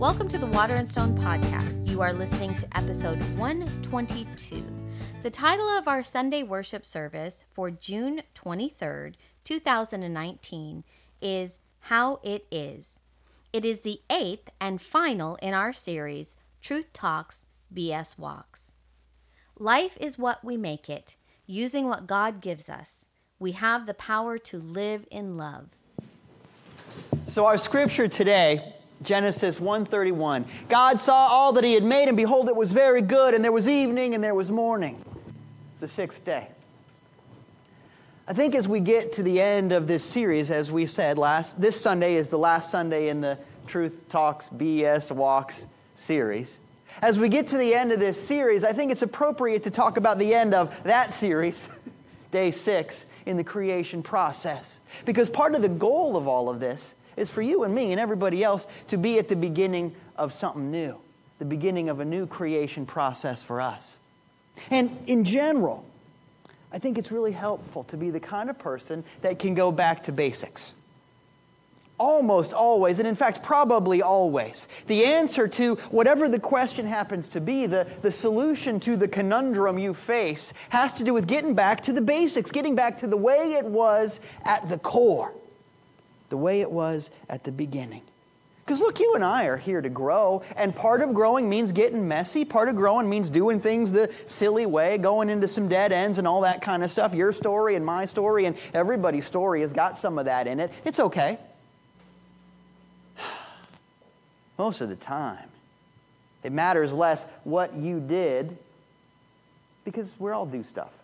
Welcome to the Water and Stone podcast. You are listening to episode 122. The title of our Sunday worship service for June 23rd, 2019 is How It Is. It is the eighth and final in our series, Truth Talks, BS Walks. Life is what we make it, using what God gives us. We have the power to live in love. So our scripture today, Genesis 1:31. God saw all that he had made and behold it was very good and there was evening and there was morning. The sixth day. I think as we get to the end of this series as we said last this Sunday is the last Sunday in the Truth Talks BS Walks series. As we get to the end of this series, I think it's appropriate to talk about the end of that series, day 6 in the creation process. Because part of the goal of all of this is for you and me and everybody else to be at the beginning of something new, the beginning of a new creation process for us. And in general, I think it's really helpful to be the kind of person that can go back to basics. Almost always, and in fact, probably always. The answer to whatever the question happens to be, the, the solution to the conundrum you face, has to do with getting back to the basics, getting back to the way it was at the core the way it was at the beginning. Because look, you and I are here to grow, and part of growing means getting messy. Part of growing means doing things the silly way, going into some dead ends and all that kind of stuff. Your story and my story and everybody's story has got some of that in it. It's okay. Most of the time, it matters less what you did because we all do stuff.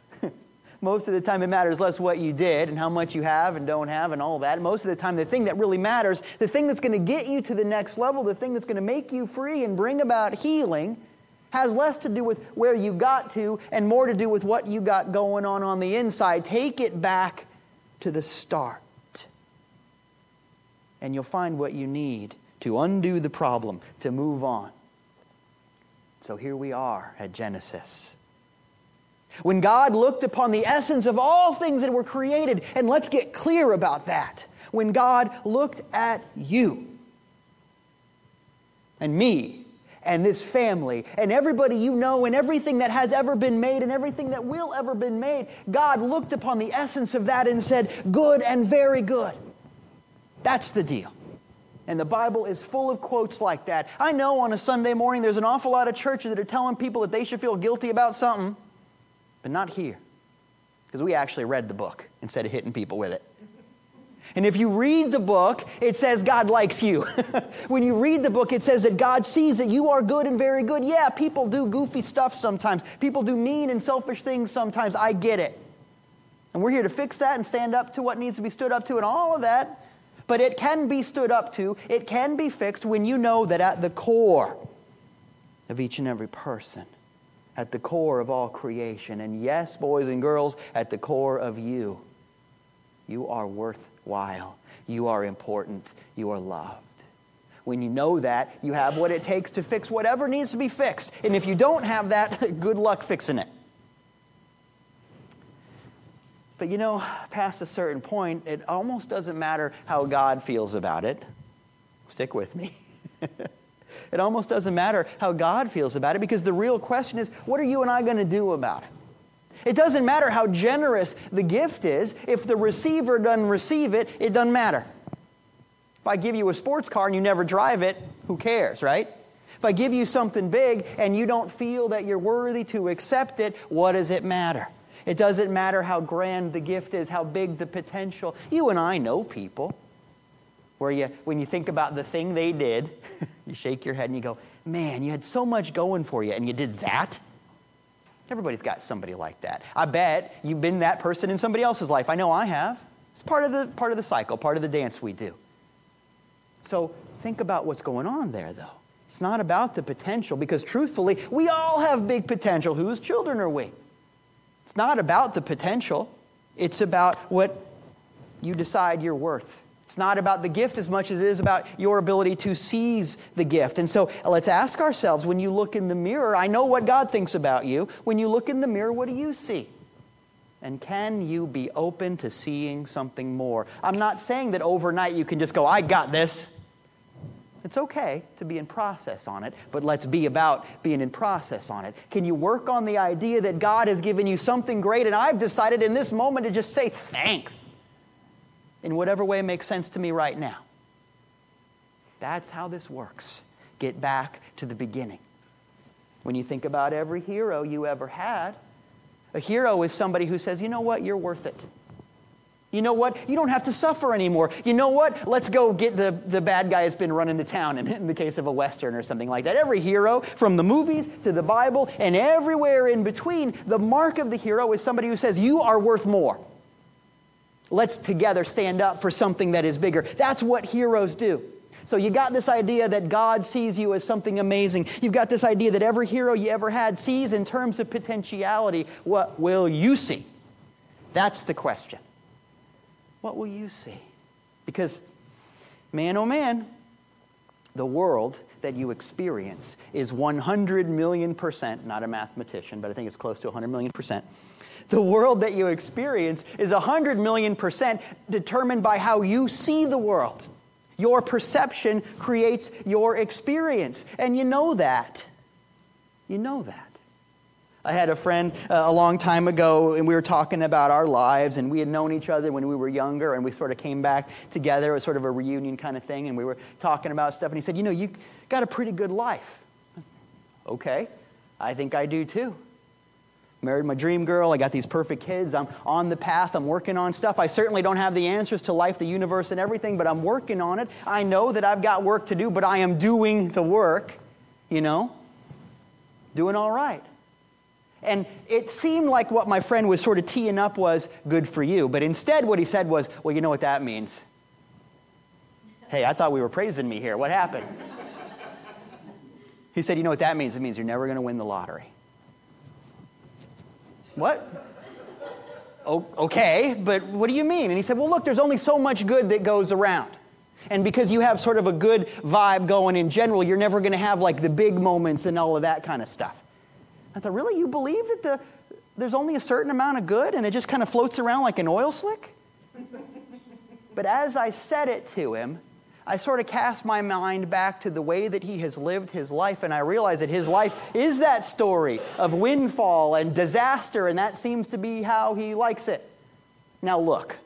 Most of the time, it matters less what you did and how much you have and don't have and all that. Most of the time, the thing that really matters, the thing that's going to get you to the next level, the thing that's going to make you free and bring about healing, has less to do with where you got to and more to do with what you got going on on the inside. Take it back to the start, and you'll find what you need to undo the problem, to move on. So here we are at Genesis. When God looked upon the essence of all things that were created, and let's get clear about that. When God looked at you and me and this family and everybody you know and everything that has ever been made and everything that will ever been made, God looked upon the essence of that and said, Good and very good. That's the deal. And the Bible is full of quotes like that. I know on a Sunday morning there's an awful lot of churches that are telling people that they should feel guilty about something but not here. Because we actually read the book instead of hitting people with it. And if you read the book, it says God likes you. when you read the book, it says that God sees that you are good and very good. Yeah, people do goofy stuff sometimes. People do mean and selfish things sometimes. I get it. And we're here to fix that and stand up to what needs to be stood up to and all of that. But it can be stood up to, it can be fixed when you know that at the core of each and every person at the core of all creation. And yes, boys and girls, at the core of you, you are worthwhile. You are important. You are loved. When you know that, you have what it takes to fix whatever needs to be fixed. And if you don't have that, good luck fixing it. But you know, past a certain point, it almost doesn't matter how God feels about it. Stick with me. It almost doesn't matter how God feels about it because the real question is what are you and I going to do about it? It doesn't matter how generous the gift is. If the receiver doesn't receive it, it doesn't matter. If I give you a sports car and you never drive it, who cares, right? If I give you something big and you don't feel that you're worthy to accept it, what does it matter? It doesn't matter how grand the gift is, how big the potential. You and I know people where you, when you think about the thing they did, you shake your head and you go, man, you had so much going for you and you did that? Everybody's got somebody like that. I bet you've been that person in somebody else's life. I know I have. It's part of the, part of the cycle, part of the dance we do. So think about what's going on there, though. It's not about the potential because truthfully, we all have big potential. Whose children are we? It's not about the potential, it's about what you decide you're worth. It's not about the gift as much as it is about your ability to seize the gift. And so let's ask ourselves when you look in the mirror, I know what God thinks about you. When you look in the mirror, what do you see? And can you be open to seeing something more? I'm not saying that overnight you can just go, I got this. It's okay to be in process on it, but let's be about being in process on it. Can you work on the idea that God has given you something great and I've decided in this moment to just say thanks in whatever way makes sense to me right now? That's how this works. Get back to the beginning. When you think about every hero you ever had, a hero is somebody who says, you know what, you're worth it. You know what? You don't have to suffer anymore. You know what? Let's go get the, the bad guy that's been running to town in, in the case of a Western or something like that. Every hero, from the movies to the Bible and everywhere in between, the mark of the hero is somebody who says, You are worth more. Let's together stand up for something that is bigger. That's what heroes do. So you got this idea that God sees you as something amazing. You've got this idea that every hero you ever had sees in terms of potentiality. What will you see? That's the question. What will you see? Because, man oh man, the world that you experience is 100 million percent, not a mathematician, but I think it's close to 100 million percent. The world that you experience is 100 million percent determined by how you see the world. Your perception creates your experience. And you know that. You know that. I had a friend uh, a long time ago, and we were talking about our lives, and we had known each other when we were younger, and we sort of came back together. It was sort of a reunion kind of thing, and we were talking about stuff, and he said, You know, you got a pretty good life. Okay, I think I do too married my dream girl. I got these perfect kids. I'm on the path. I'm working on stuff. I certainly don't have the answers to life, the universe, and everything, but I'm working on it. I know that I've got work to do, but I am doing the work, you know, doing all right. And it seemed like what my friend was sort of teeing up was good for you. But instead, what he said was, well, you know what that means? Hey, I thought we were praising me here. What happened? he said, you know what that means? It means you're never going to win the lottery. What? okay, but what do you mean? And he said, Well, look, there's only so much good that goes around. And because you have sort of a good vibe going in general, you're never going to have like the big moments and all of that kind of stuff. I thought, Really? You believe that the, there's only a certain amount of good and it just kind of floats around like an oil slick? but as I said it to him, I sort of cast my mind back to the way that he has lived his life, and I realize that his life is that story of windfall and disaster, and that seems to be how he likes it. Now, look,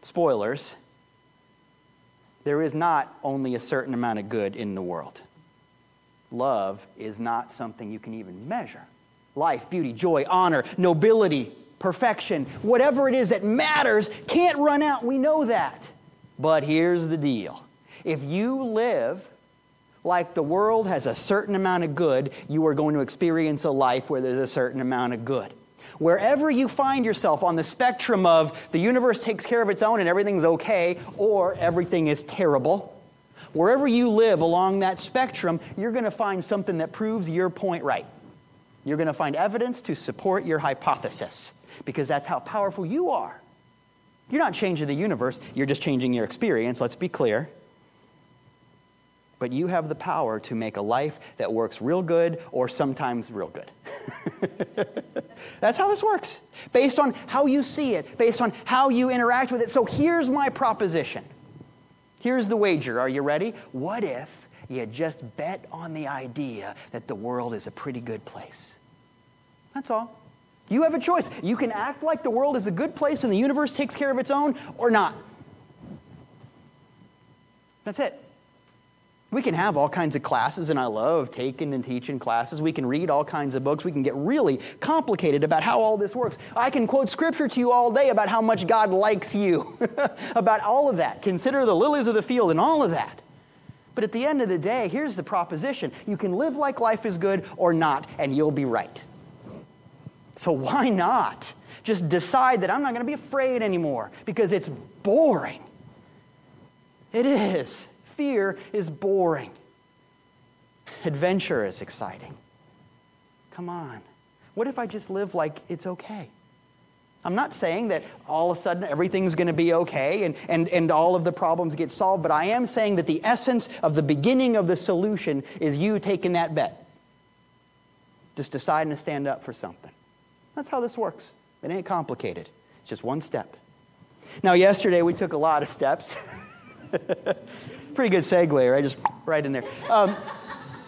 spoilers, there is not only a certain amount of good in the world. Love is not something you can even measure. Life, beauty, joy, honor, nobility, perfection, whatever it is that matters can't run out. We know that. But here's the deal if you live like the world has a certain amount of good, you are going to experience a life where there's a certain amount of good. Wherever you find yourself on the spectrum of the universe takes care of its own and everything's okay, or everything is terrible, wherever you live along that spectrum, you're going to find something that proves your point right. You're going to find evidence to support your hypothesis because that's how powerful you are. You're not changing the universe, you're just changing your experience, let's be clear. But you have the power to make a life that works real good or sometimes real good. That's how this works, based on how you see it, based on how you interact with it. So here's my proposition. Here's the wager. Are you ready? What if you just bet on the idea that the world is a pretty good place? That's all. You have a choice. You can act like the world is a good place and the universe takes care of its own or not. That's it. We can have all kinds of classes, and I love taking and teaching classes. We can read all kinds of books. We can get really complicated about how all this works. I can quote scripture to you all day about how much God likes you, about all of that. Consider the lilies of the field and all of that. But at the end of the day, here's the proposition you can live like life is good or not, and you'll be right. So why not just decide that I'm not going to be afraid anymore because it's boring? It is. Fear is boring. Adventure is exciting. Come on. What if I just live like it's okay? I'm not saying that all of a sudden everything's going to be okay and, and, and all of the problems get solved, but I am saying that the essence of the beginning of the solution is you taking that bet. Just deciding to stand up for something. That's how this works. It ain't complicated, it's just one step. Now, yesterday we took a lot of steps. Pretty good segue, right? Just right in there. Um,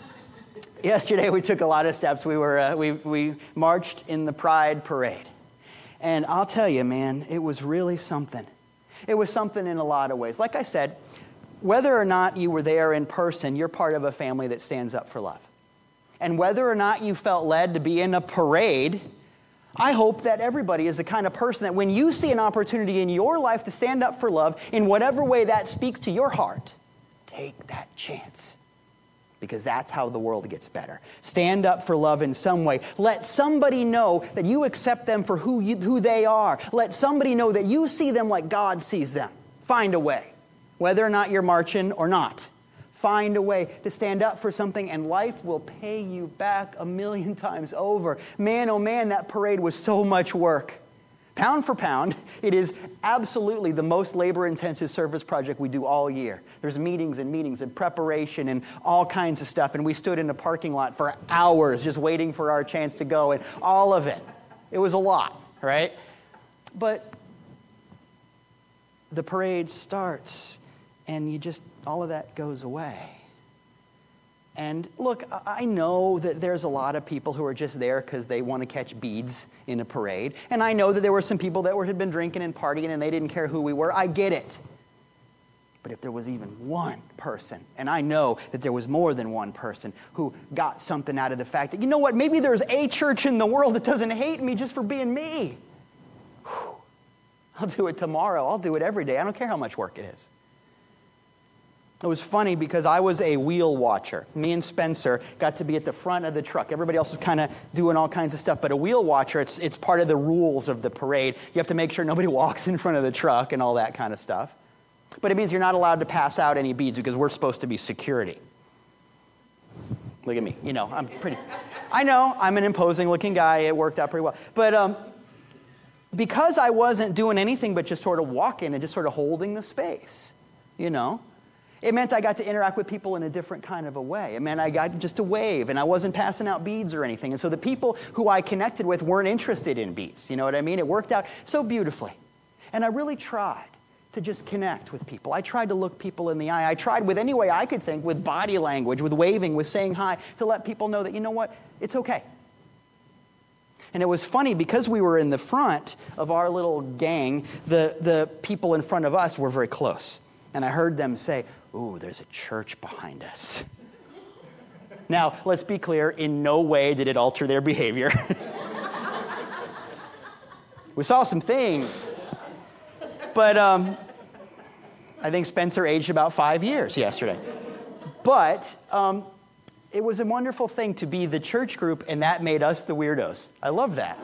yesterday we took a lot of steps. We, were, uh, we, we marched in the Pride Parade. And I'll tell you, man, it was really something. It was something in a lot of ways. Like I said, whether or not you were there in person, you're part of a family that stands up for love. And whether or not you felt led to be in a parade, I hope that everybody is the kind of person that when you see an opportunity in your life to stand up for love, in whatever way that speaks to your heart, take that chance. Because that's how the world gets better. Stand up for love in some way. Let somebody know that you accept them for who, you, who they are. Let somebody know that you see them like God sees them. Find a way, whether or not you're marching or not find a way to stand up for something, and life will pay you back a million times over. Man, oh man, that parade was so much work. Pound for pound, it is absolutely the most labor intensive service project we do all year. There's meetings and meetings and preparation and all kinds of stuff. And we stood in a parking lot for hours just waiting for our chance to go and all of it. It was a lot, right? But the parade starts and you just, all of that goes away. And look, I know that there's a lot of people who are just there because they want to catch beads in a parade. And I know that there were some people that were, had been drinking and partying and they didn't care who we were. I get it. But if there was even one person, and I know that there was more than one person who got something out of the fact that, you know what, maybe there's a church in the world that doesn't hate me just for being me. Whew. I'll do it tomorrow. I'll do it every day. I don't care how much work it is. It was funny because I was a wheel watcher. Me and Spencer got to be at the front of the truck. Everybody else is kind of doing all kinds of stuff, but a wheel watcher, it's, it's part of the rules of the parade. You have to make sure nobody walks in front of the truck and all that kind of stuff. But it means you're not allowed to pass out any beads because we're supposed to be security. Look at me. You know, I'm pretty. I know, I'm an imposing looking guy. It worked out pretty well. But um, because I wasn't doing anything but just sort of walking and just sort of holding the space, you know, it meant I got to interact with people in a different kind of a way. It meant I got just a wave and I wasn't passing out beads or anything. And so the people who I connected with weren't interested in beads. You know what I mean? It worked out so beautifully. And I really tried to just connect with people. I tried to look people in the eye. I tried with any way I could think, with body language, with waving, with saying hi, to let people know that, you know what, it's okay. And it was funny because we were in the front of our little gang, the, the people in front of us were very close. And I heard them say, ooh, there's a church behind us. now, let's be clear in no way did it alter their behavior. we saw some things, but um, I think Spencer aged about five years yesterday. But um, it was a wonderful thing to be the church group, and that made us the weirdos. I love that.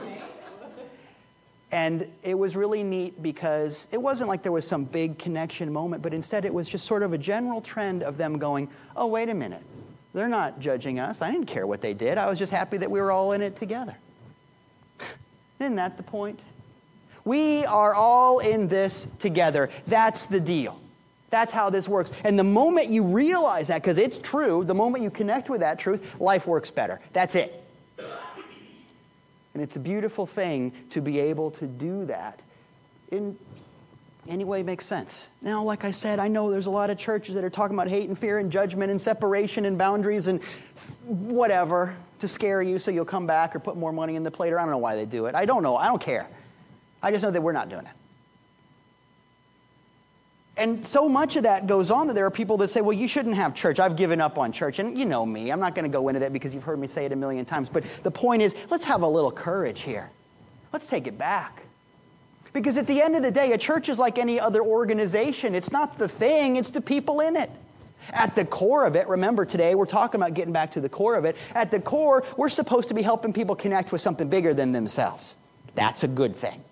And it was really neat because it wasn't like there was some big connection moment, but instead it was just sort of a general trend of them going, oh, wait a minute. They're not judging us. I didn't care what they did. I was just happy that we were all in it together. Isn't that the point? We are all in this together. That's the deal. That's how this works. And the moment you realize that, because it's true, the moment you connect with that truth, life works better. That's it. And it's a beautiful thing to be able to do that in any way makes sense. Now, like I said, I know there's a lot of churches that are talking about hate and fear and judgment and separation and boundaries and whatever to scare you so you'll come back or put more money in the plate, or I don't know why they do it. I don't know. I don't care. I just know that we're not doing it. And so much of that goes on that there are people that say, well, you shouldn't have church. I've given up on church. And you know me, I'm not going to go into that because you've heard me say it a million times. But the point is, let's have a little courage here. Let's take it back. Because at the end of the day, a church is like any other organization. It's not the thing, it's the people in it. At the core of it, remember today, we're talking about getting back to the core of it. At the core, we're supposed to be helping people connect with something bigger than themselves. That's a good thing.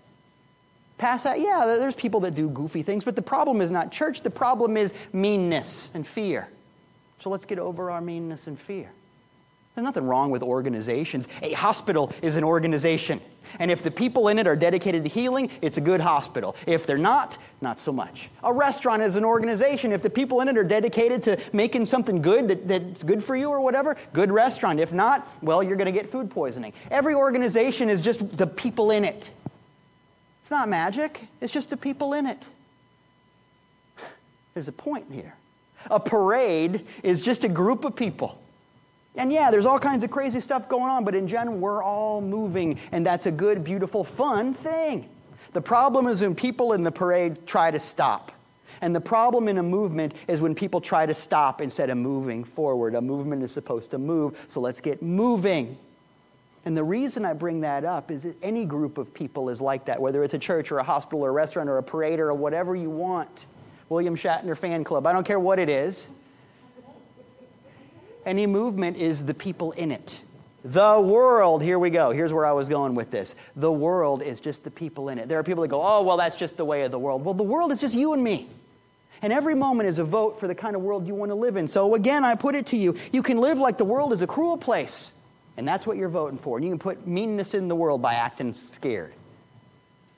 Past that, yeah, there's people that do goofy things, but the problem is not church. The problem is meanness and fear. So let's get over our meanness and fear. There's nothing wrong with organizations. A hospital is an organization. And if the people in it are dedicated to healing, it's a good hospital. If they're not, not so much. A restaurant is an organization. If the people in it are dedicated to making something good that, that's good for you or whatever, good restaurant. If not, well, you're going to get food poisoning. Every organization is just the people in it. It's not magic, it's just the people in it. There's a point here. A parade is just a group of people. And yeah, there's all kinds of crazy stuff going on, but in general, we're all moving, and that's a good, beautiful, fun thing. The problem is when people in the parade try to stop. And the problem in a movement is when people try to stop instead of moving forward. A movement is supposed to move, so let's get moving. And the reason I bring that up is that any group of people is like that, whether it's a church or a hospital or a restaurant or a parade or whatever you want. William Shatner fan club, I don't care what it is. Any movement is the people in it. The world, here we go. Here's where I was going with this. The world is just the people in it. There are people that go, oh, well, that's just the way of the world. Well, the world is just you and me. And every moment is a vote for the kind of world you want to live in. So again, I put it to you you can live like the world is a cruel place. And that's what you're voting for. And you can put meanness in the world by acting scared.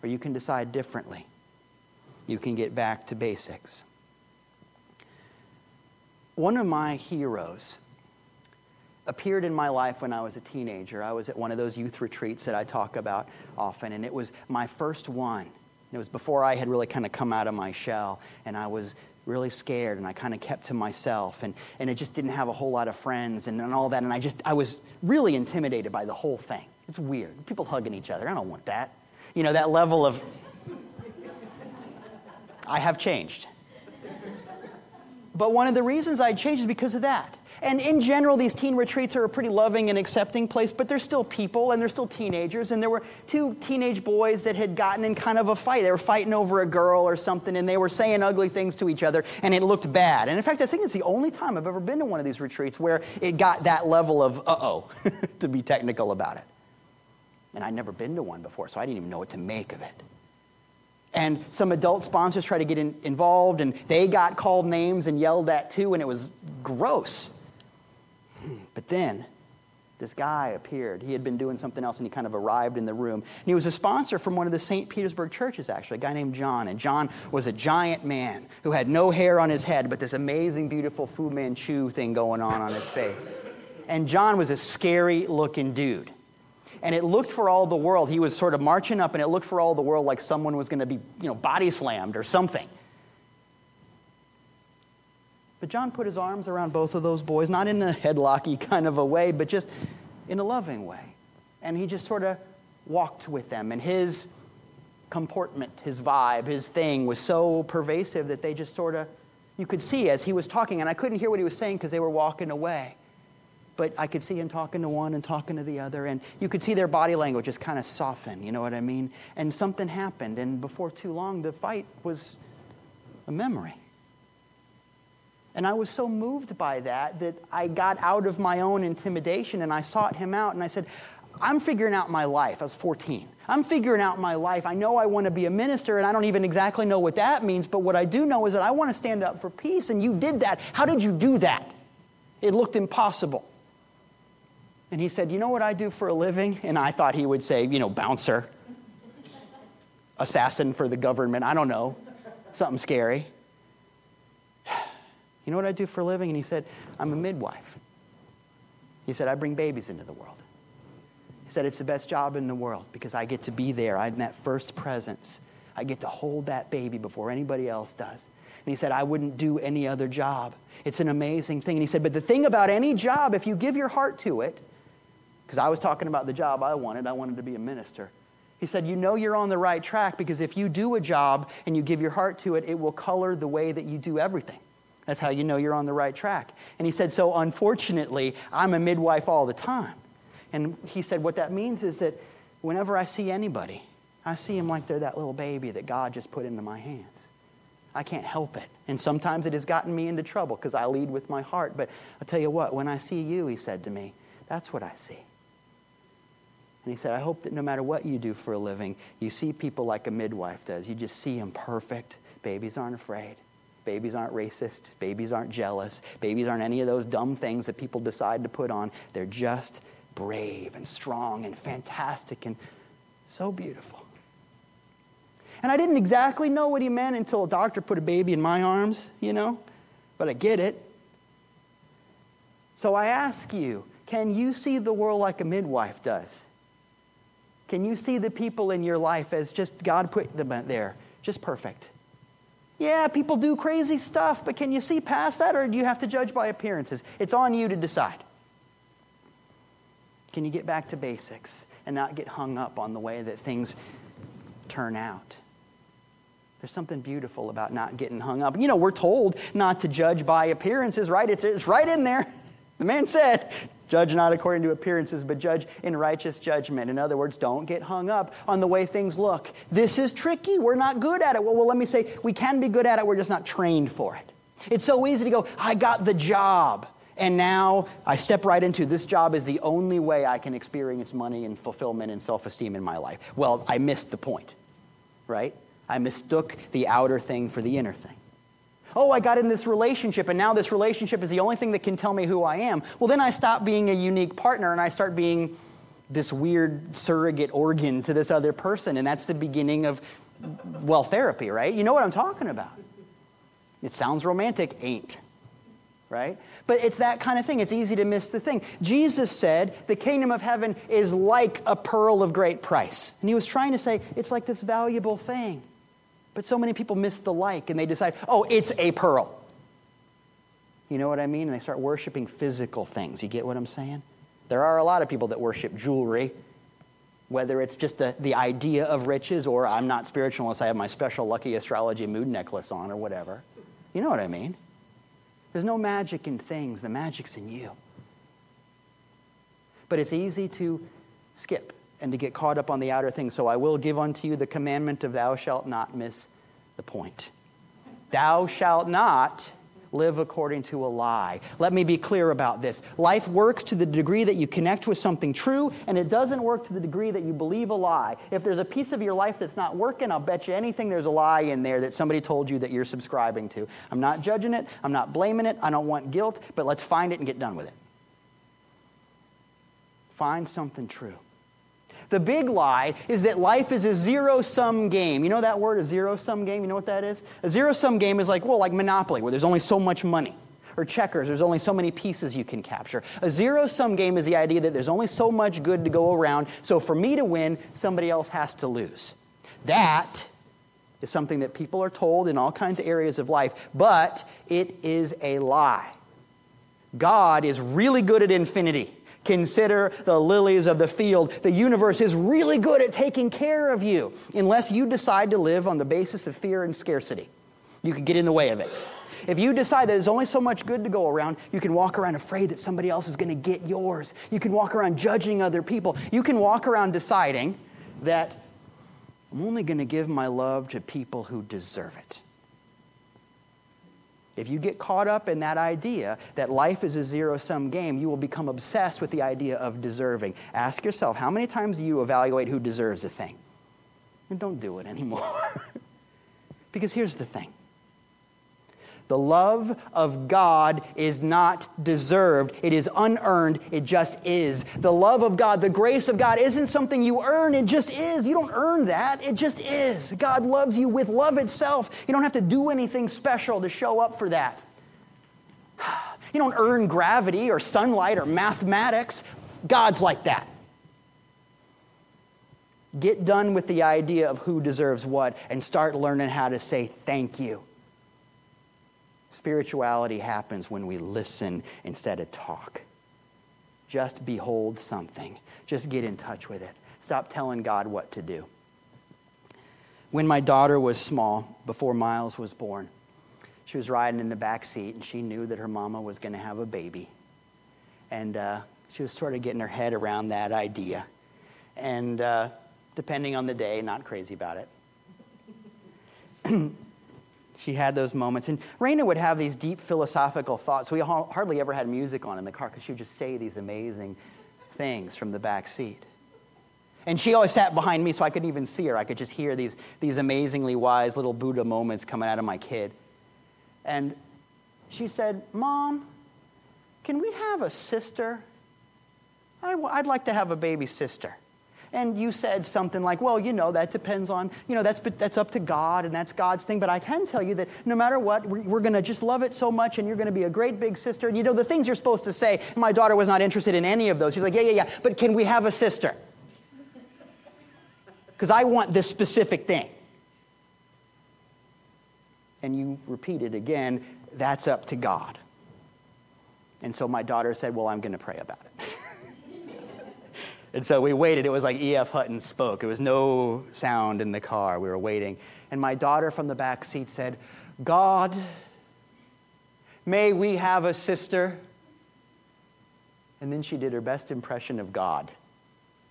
Or you can decide differently. You can get back to basics. One of my heroes appeared in my life when I was a teenager. I was at one of those youth retreats that I talk about often, and it was my first one. It was before I had really kind of come out of my shell, and I was really scared, and I kind of kept to myself, and, and it just didn't have a whole lot of friends and, and all that, and I just, I was really intimidated by the whole thing. It's weird. People hugging each other. I don't want that. You know, that level of, I have changed. But one of the reasons I changed is because of that. And in general, these teen retreats are a pretty loving and accepting place, but they're still people and they're still teenagers. And there were two teenage boys that had gotten in kind of a fight. They were fighting over a girl or something, and they were saying ugly things to each other, and it looked bad. And in fact, I think it's the only time I've ever been to one of these retreats where it got that level of uh oh, to be technical about it. And I'd never been to one before, so I didn't even know what to make of it. And some adult sponsors tried to get in, involved, and they got called names and yelled at too, and it was gross. But then this guy appeared. He had been doing something else and he kind of arrived in the room. And he was a sponsor from one of the St. Petersburg churches, actually, a guy named John. And John was a giant man who had no hair on his head, but this amazing, beautiful Fu Manchu thing going on on his face. And John was a scary looking dude. And it looked for all the world, he was sort of marching up, and it looked for all the world like someone was going to be, you know, body slammed or something. But John put his arms around both of those boys, not in a headlocky kind of a way, but just in a loving way. And he just sort of walked with them. And his comportment, his vibe, his thing was so pervasive that they just sort of, you could see as he was talking, and I couldn't hear what he was saying because they were walking away. But I could see him talking to one and talking to the other, and you could see their body language just kind of soften, you know what I mean? And something happened, and before too long, the fight was a memory. And I was so moved by that that I got out of my own intimidation and I sought him out and I said, I'm figuring out my life. I was 14. I'm figuring out my life. I know I want to be a minister and I don't even exactly know what that means, but what I do know is that I want to stand up for peace and you did that. How did you do that? It looked impossible. And he said, You know what I do for a living? And I thought he would say, You know, bouncer, assassin for the government. I don't know, something scary. You know what I do for a living? And he said, I'm a midwife. He said, I bring babies into the world. He said, It's the best job in the world because I get to be there. I'm that first presence. I get to hold that baby before anybody else does. And he said, I wouldn't do any other job. It's an amazing thing. And he said, But the thing about any job, if you give your heart to it, because I was talking about the job I wanted, I wanted to be a minister. He said, You know you're on the right track because if you do a job and you give your heart to it, it will color the way that you do everything. That's how you know you're on the right track. And he said, So unfortunately, I'm a midwife all the time. And he said, What that means is that whenever I see anybody, I see them like they're that little baby that God just put into my hands. I can't help it. And sometimes it has gotten me into trouble because I lead with my heart. But I'll tell you what, when I see you, he said to me, that's what I see. And he said, I hope that no matter what you do for a living, you see people like a midwife does. You just see them perfect. Babies aren't afraid. Babies aren't racist. Babies aren't jealous. Babies aren't any of those dumb things that people decide to put on. They're just brave and strong and fantastic and so beautiful. And I didn't exactly know what he meant until a doctor put a baby in my arms, you know, but I get it. So I ask you can you see the world like a midwife does? Can you see the people in your life as just God put them there, just perfect? Yeah, people do crazy stuff, but can you see past that or do you have to judge by appearances? It's on you to decide. Can you get back to basics and not get hung up on the way that things turn out? There's something beautiful about not getting hung up. You know, we're told not to judge by appearances, right? It's, it's right in there. The man said, Judge not according to appearances, but judge in righteous judgment. In other words, don't get hung up on the way things look. This is tricky. We're not good at it. Well, well, let me say, we can be good at it. We're just not trained for it. It's so easy to go, I got the job. And now I step right into this job is the only way I can experience money and fulfillment and self esteem in my life. Well, I missed the point, right? I mistook the outer thing for the inner thing. Oh, I got in this relationship, and now this relationship is the only thing that can tell me who I am. Well, then I stop being a unique partner and I start being this weird surrogate organ to this other person. And that's the beginning of, well, therapy, right? You know what I'm talking about. It sounds romantic, ain't. Right? But it's that kind of thing. It's easy to miss the thing. Jesus said the kingdom of heaven is like a pearl of great price. And he was trying to say it's like this valuable thing. But so many people miss the like and they decide, oh, it's a pearl. You know what I mean? And they start worshiping physical things. You get what I'm saying? There are a lot of people that worship jewelry, whether it's just the, the idea of riches or I'm not spiritual unless I have my special lucky astrology mood necklace on or whatever. You know what I mean? There's no magic in things, the magic's in you. But it's easy to skip and to get caught up on the outer things. So I will give unto you the commandment of thou shalt not miss the point. Thou shalt not live according to a lie. Let me be clear about this. Life works to the degree that you connect with something true, and it doesn't work to the degree that you believe a lie. If there's a piece of your life that's not working, I'll bet you anything there's a lie in there that somebody told you that you're subscribing to. I'm not judging it, I'm not blaming it, I don't want guilt, but let's find it and get done with it. Find something true. The big lie is that life is a zero sum game. You know that word, a zero sum game? You know what that is? A zero sum game is like, well, like Monopoly, where there's only so much money. Or checkers, there's only so many pieces you can capture. A zero sum game is the idea that there's only so much good to go around, so for me to win, somebody else has to lose. That is something that people are told in all kinds of areas of life, but it is a lie. God is really good at infinity. Consider the lilies of the field. The universe is really good at taking care of you unless you decide to live on the basis of fear and scarcity. You could get in the way of it. If you decide that there's only so much good to go around, you can walk around afraid that somebody else is going to get yours. You can walk around judging other people. You can walk around deciding that I'm only going to give my love to people who deserve it. If you get caught up in that idea that life is a zero sum game, you will become obsessed with the idea of deserving. Ask yourself how many times do you evaluate who deserves a thing? And don't do it anymore. because here's the thing the love of God is not deserved. It is unearned. It just is. The love of God, the grace of God isn't something you earn. It just is. You don't earn that. It just is. God loves you with love itself. You don't have to do anything special to show up for that. You don't earn gravity or sunlight or mathematics. God's like that. Get done with the idea of who deserves what and start learning how to say thank you. Spirituality happens when we listen instead of talk. Just behold something, just get in touch with it. Stop telling God what to do. When my daughter was small, before Miles was born, she was riding in the back seat and she knew that her mama was going to have a baby. And uh, she was sort of getting her head around that idea. And uh, depending on the day, not crazy about it. she had those moments. And Raina would have these deep philosophical thoughts. We hardly ever had music on in the car because she would just say these amazing things from the back seat. And she always sat behind me so I couldn't even see her. I could just hear these, these amazingly wise little Buddha moments coming out of my kid. And she said, Mom, can we have a sister? I, would like to have a baby sister and you said something like, well, you know, that depends on, you know, that's, that's up to God and that's God's thing. But I can tell you that no matter what, we're, we're going to just love it so much and you're going to be a great big sister. And you know, the things you're supposed to say, my daughter was not interested in any of those. She's like, yeah, yeah, yeah, but can we have a sister? Because I want this specific thing. and you repeat it again, that's up to God. And so my daughter said, Well, I'm going to pray about it. and so we waited. It was like E.F. Hutton spoke. There was no sound in the car. We were waiting. And my daughter from the back seat said, God, may we have a sister. And then she did her best impression of God.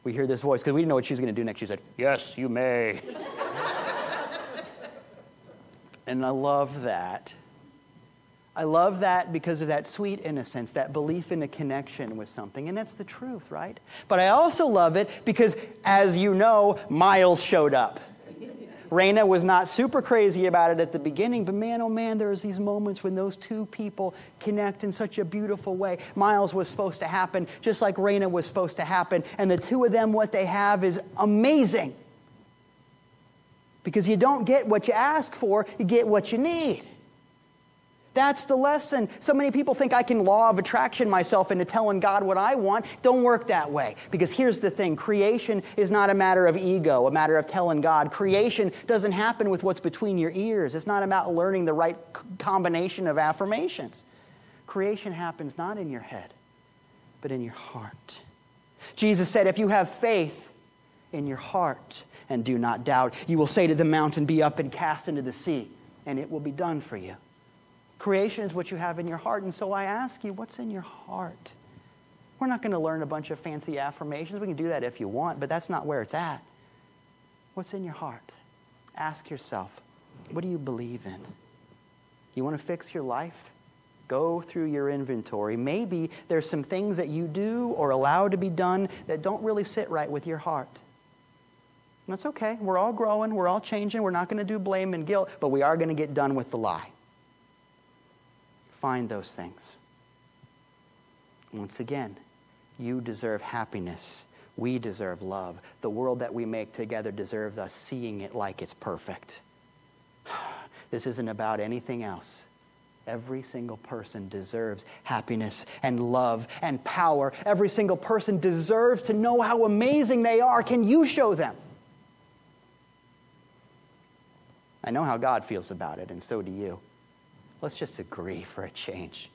We hear this voice because we didn't know what she was going to do next. She said, Yes, you may. and I love that. I love that because of that sweet innocence, that belief in a connection with something. And that's the truth, right? But I also love it because, as you know, Miles showed up. Raina was not super crazy about it at the beginning, but man, oh man, there's these moments when those two people connect in such a beautiful way. Miles was supposed to happen just like Raina was supposed to happen, and the two of them, what they have is amazing. Because you don't get what you ask for, you get what you need. That's the lesson. So many people think I can law of attraction myself into telling God what I want. Don't work that way. Because here's the thing creation is not a matter of ego, a matter of telling God. Creation doesn't happen with what's between your ears, it's not about learning the right combination of affirmations. Creation happens not in your head, but in your heart. Jesus said, if you have faith in your heart and do not doubt, you will say to the mountain, Be up and cast into the sea, and it will be done for you. Creation is what you have in your heart. And so I ask you, what's in your heart? We're not going to learn a bunch of fancy affirmations. We can do that if you want, but that's not where it's at. What's in your heart? Ask yourself, what do you believe in? You want to fix your life? Go through your inventory. Maybe there's some things that you do or allow to be done that don't really sit right with your heart. that's okay. We're all growing, we're all changing. We're not going to do blame and guilt, but we are going to get done with the lie find those things. Once again, you deserve happiness. We deserve love. The world that we make together deserves us seeing it like it's perfect. This isn't about anything else. Every single person deserves happiness and love and power. Every single person deserves to know how amazing they are. Can you show them? I know how God feels about it, and so do you. Let's just agree for a change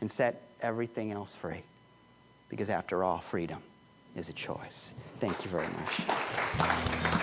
and set everything else free. Because after all, freedom is a choice. Thank you very much.